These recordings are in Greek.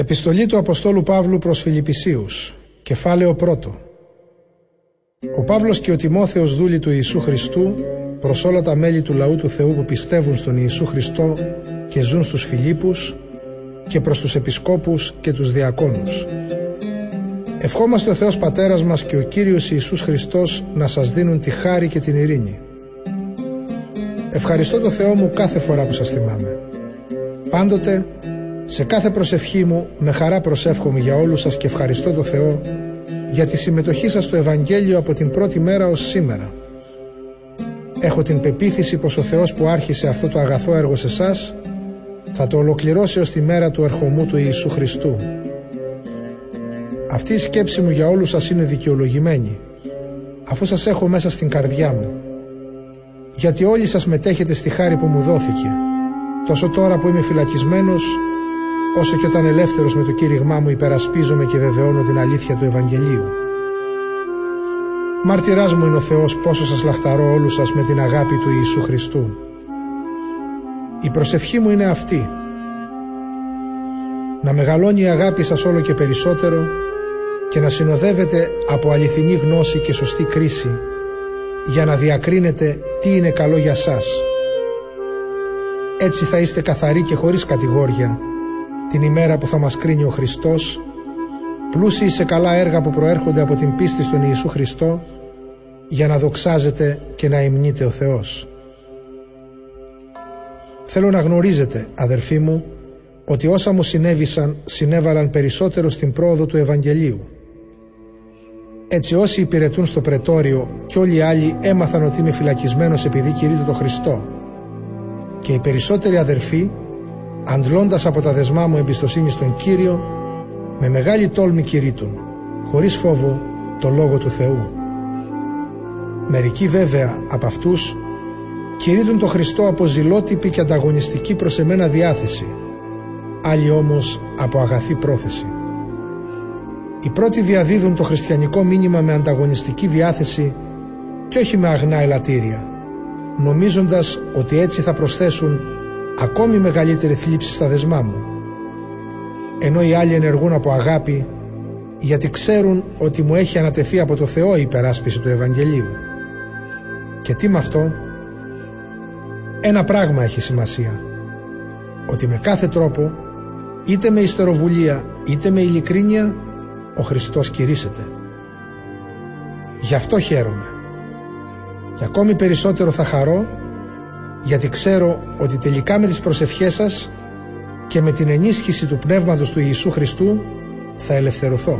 Επιστολή του Αποστόλου Παύλου προς Φιλιππισίους Κεφάλαιο 1 Ο Παύλος και ο Τιμόθεος δούλοι του Ιησού Χριστού προς όλα τα μέλη του λαού του Θεού που πιστεύουν στον Ιησού Χριστό και ζουν στους Φιλίππους και προς τους επισκόπους και τους διακόνους. Ευχόμαστε ο Θεός Πατέρας μας και ο Κύριος Ιησούς Χριστός να σας δίνουν τη χάρη και την ειρήνη. Ευχαριστώ το Θεό μου κάθε φορά που σας θυμάμαι. Πάντοτε σε κάθε προσευχή μου με χαρά προσεύχομαι για όλους σας και ευχαριστώ το Θεό για τη συμμετοχή σας στο Ευαγγέλιο από την πρώτη μέρα ως σήμερα. Έχω την πεποίθηση πως ο Θεός που άρχισε αυτό το αγαθό έργο σε εσάς θα το ολοκληρώσει ως τη μέρα του ερχομού του Ιησού Χριστού. Αυτή η σκέψη μου για όλους σας είναι δικαιολογημένη αφού σας έχω μέσα στην καρδιά μου γιατί όλοι σας μετέχετε στη χάρη που μου δόθηκε τόσο τώρα που είμαι φυλακισμένος όσο και όταν ελεύθερος με το κήρυγμά μου υπερασπίζομαι και βεβαιώνω την αλήθεια του Ευαγγελίου. Μάρτυράς μου είναι ο Θεός πόσο σας λαχταρώ όλους σας με την αγάπη του Ιησού Χριστού. Η προσευχή μου είναι αυτή. Να μεγαλώνει η αγάπη σας όλο και περισσότερο και να συνοδεύετε από αληθινή γνώση και σωστή κρίση για να διακρίνετε τι είναι καλό για σας. Έτσι θα είστε καθαροί και χωρίς κατηγόρια την ημέρα που θα μας κρίνει ο Χριστός, πλούσιοι σε καλά έργα που προέρχονται από την πίστη στον Ιησού Χριστό, για να δοξάζετε και να υμνείτε ο Θεός. Θέλω να γνωρίζετε, αδερφοί μου, ότι όσα μου συνέβησαν συνέβαλαν περισσότερο στην πρόοδο του Ευαγγελίου. Έτσι όσοι υπηρετούν στο πρετόριο και όλοι οι άλλοι έμαθαν ότι είμαι φυλακισμένος επειδή κηρύττω το Χριστό. Και οι περισσότεροι αδερφοί αντλώντας από τα δεσμά μου εμπιστοσύνη στον Κύριο, με μεγάλη τόλμη κηρύττουν, χωρίς φόβο, το Λόγο του Θεού. Μερικοί βέβαια από αυτούς κηρύττουν το Χριστό από ζηλότυπη και ανταγωνιστική προς εμένα διάθεση, άλλοι όμως από αγαθή πρόθεση. Οι πρώτοι διαδίδουν το χριστιανικό μήνυμα με ανταγωνιστική διάθεση και όχι με αγνά ελαττήρια, νομίζοντας ότι έτσι θα προσθέσουν ακόμη μεγαλύτερη θλίψη στα δεσμά μου. Ενώ οι άλλοι ενεργούν από αγάπη γιατί ξέρουν ότι μου έχει ανατεθεί από το Θεό η υπεράσπιση του Ευαγγελίου. Και τι με αυτό, ένα πράγμα έχει σημασία, ότι με κάθε τρόπο, είτε με ιστεροβουλία είτε με ειλικρίνεια, ο Χριστός κηρύσσεται. Γι' αυτό χαίρομαι. Και ακόμη περισσότερο θα χαρώ γιατί ξέρω ότι τελικά με τις προσευχές σας και με την ενίσχυση του Πνεύματος του Ιησού Χριστού θα ελευθερωθώ.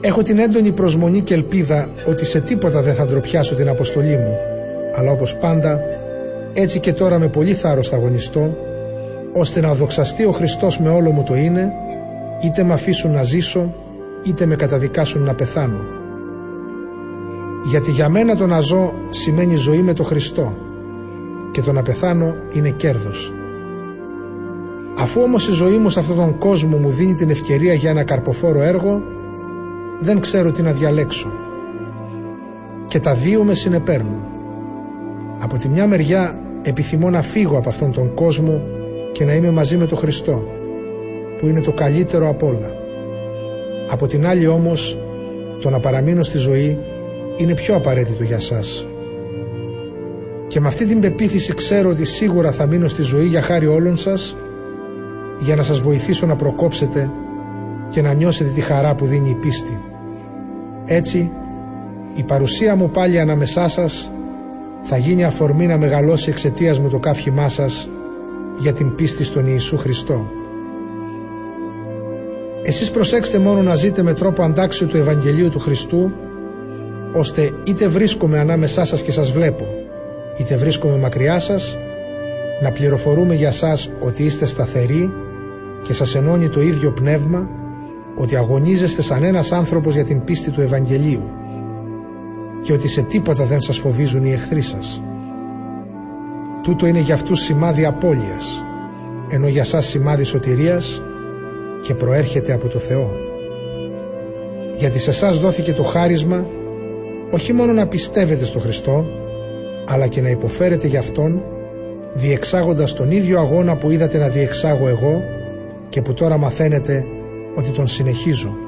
Έχω την έντονη προσμονή και ελπίδα ότι σε τίποτα δεν θα ντροπιάσω την αποστολή μου, αλλά όπως πάντα, έτσι και τώρα με πολύ θάρρος θα αγωνιστώ, ώστε να δοξαστεί ο Χριστός με όλο μου το είναι, είτε με αφήσουν να ζήσω, είτε με καταδικάσουν να πεθάνω γιατί για μένα το να ζω σημαίνει ζωή με το Χριστό και το να πεθάνω είναι κέρδος. Αφού όμως η ζωή μου σε αυτόν τον κόσμο μου δίνει την ευκαιρία για ένα καρποφόρο έργο, δεν ξέρω τι να διαλέξω. Και τα δύο με συνεπέρνουν. Από τη μια μεριά επιθυμώ να φύγω από αυτόν τον κόσμο και να είμαι μαζί με τον Χριστό, που είναι το καλύτερο απ' όλα. Από την άλλη όμως, το να παραμείνω στη ζωή είναι πιο απαραίτητο για σας. Και με αυτή την πεποίθηση ξέρω ότι σίγουρα θα μείνω στη ζωή για χάρη όλων σας για να σας βοηθήσω να προκόψετε και να νιώσετε τη χαρά που δίνει η πίστη. Έτσι, η παρουσία μου πάλι ανάμεσά σας θα γίνει αφορμή να μεγαλώσει εξαιτίας μου το κάφημά σας για την πίστη στον Ιησού Χριστό. Εσείς προσέξτε μόνο να ζείτε με τρόπο αντάξιο του Ευαγγελίου του Χριστού ώστε είτε βρίσκομαι ανάμεσά σας και σας βλέπω, είτε βρίσκομαι μακριά σας, να πληροφορούμε για σας ότι είστε σταθεροί και σας ενώνει το ίδιο πνεύμα, ότι αγωνίζεστε σαν ένας άνθρωπος για την πίστη του Ευαγγελίου και ότι σε τίποτα δεν σας φοβίζουν οι εχθροί σας. Τούτο είναι για αυτούς σημάδι απώλειας, ενώ για σας σημάδι σωτηρίας και προέρχεται από το Θεό. Γιατί σε εσάς δόθηκε το χάρισμα όχι μόνο να πιστεύετε στο Χριστό, αλλά και να υποφέρετε για Αυτόν, διεξάγοντας τον ίδιο αγώνα που είδατε να διεξάγω εγώ και που τώρα μαθαίνετε ότι τον συνεχίζω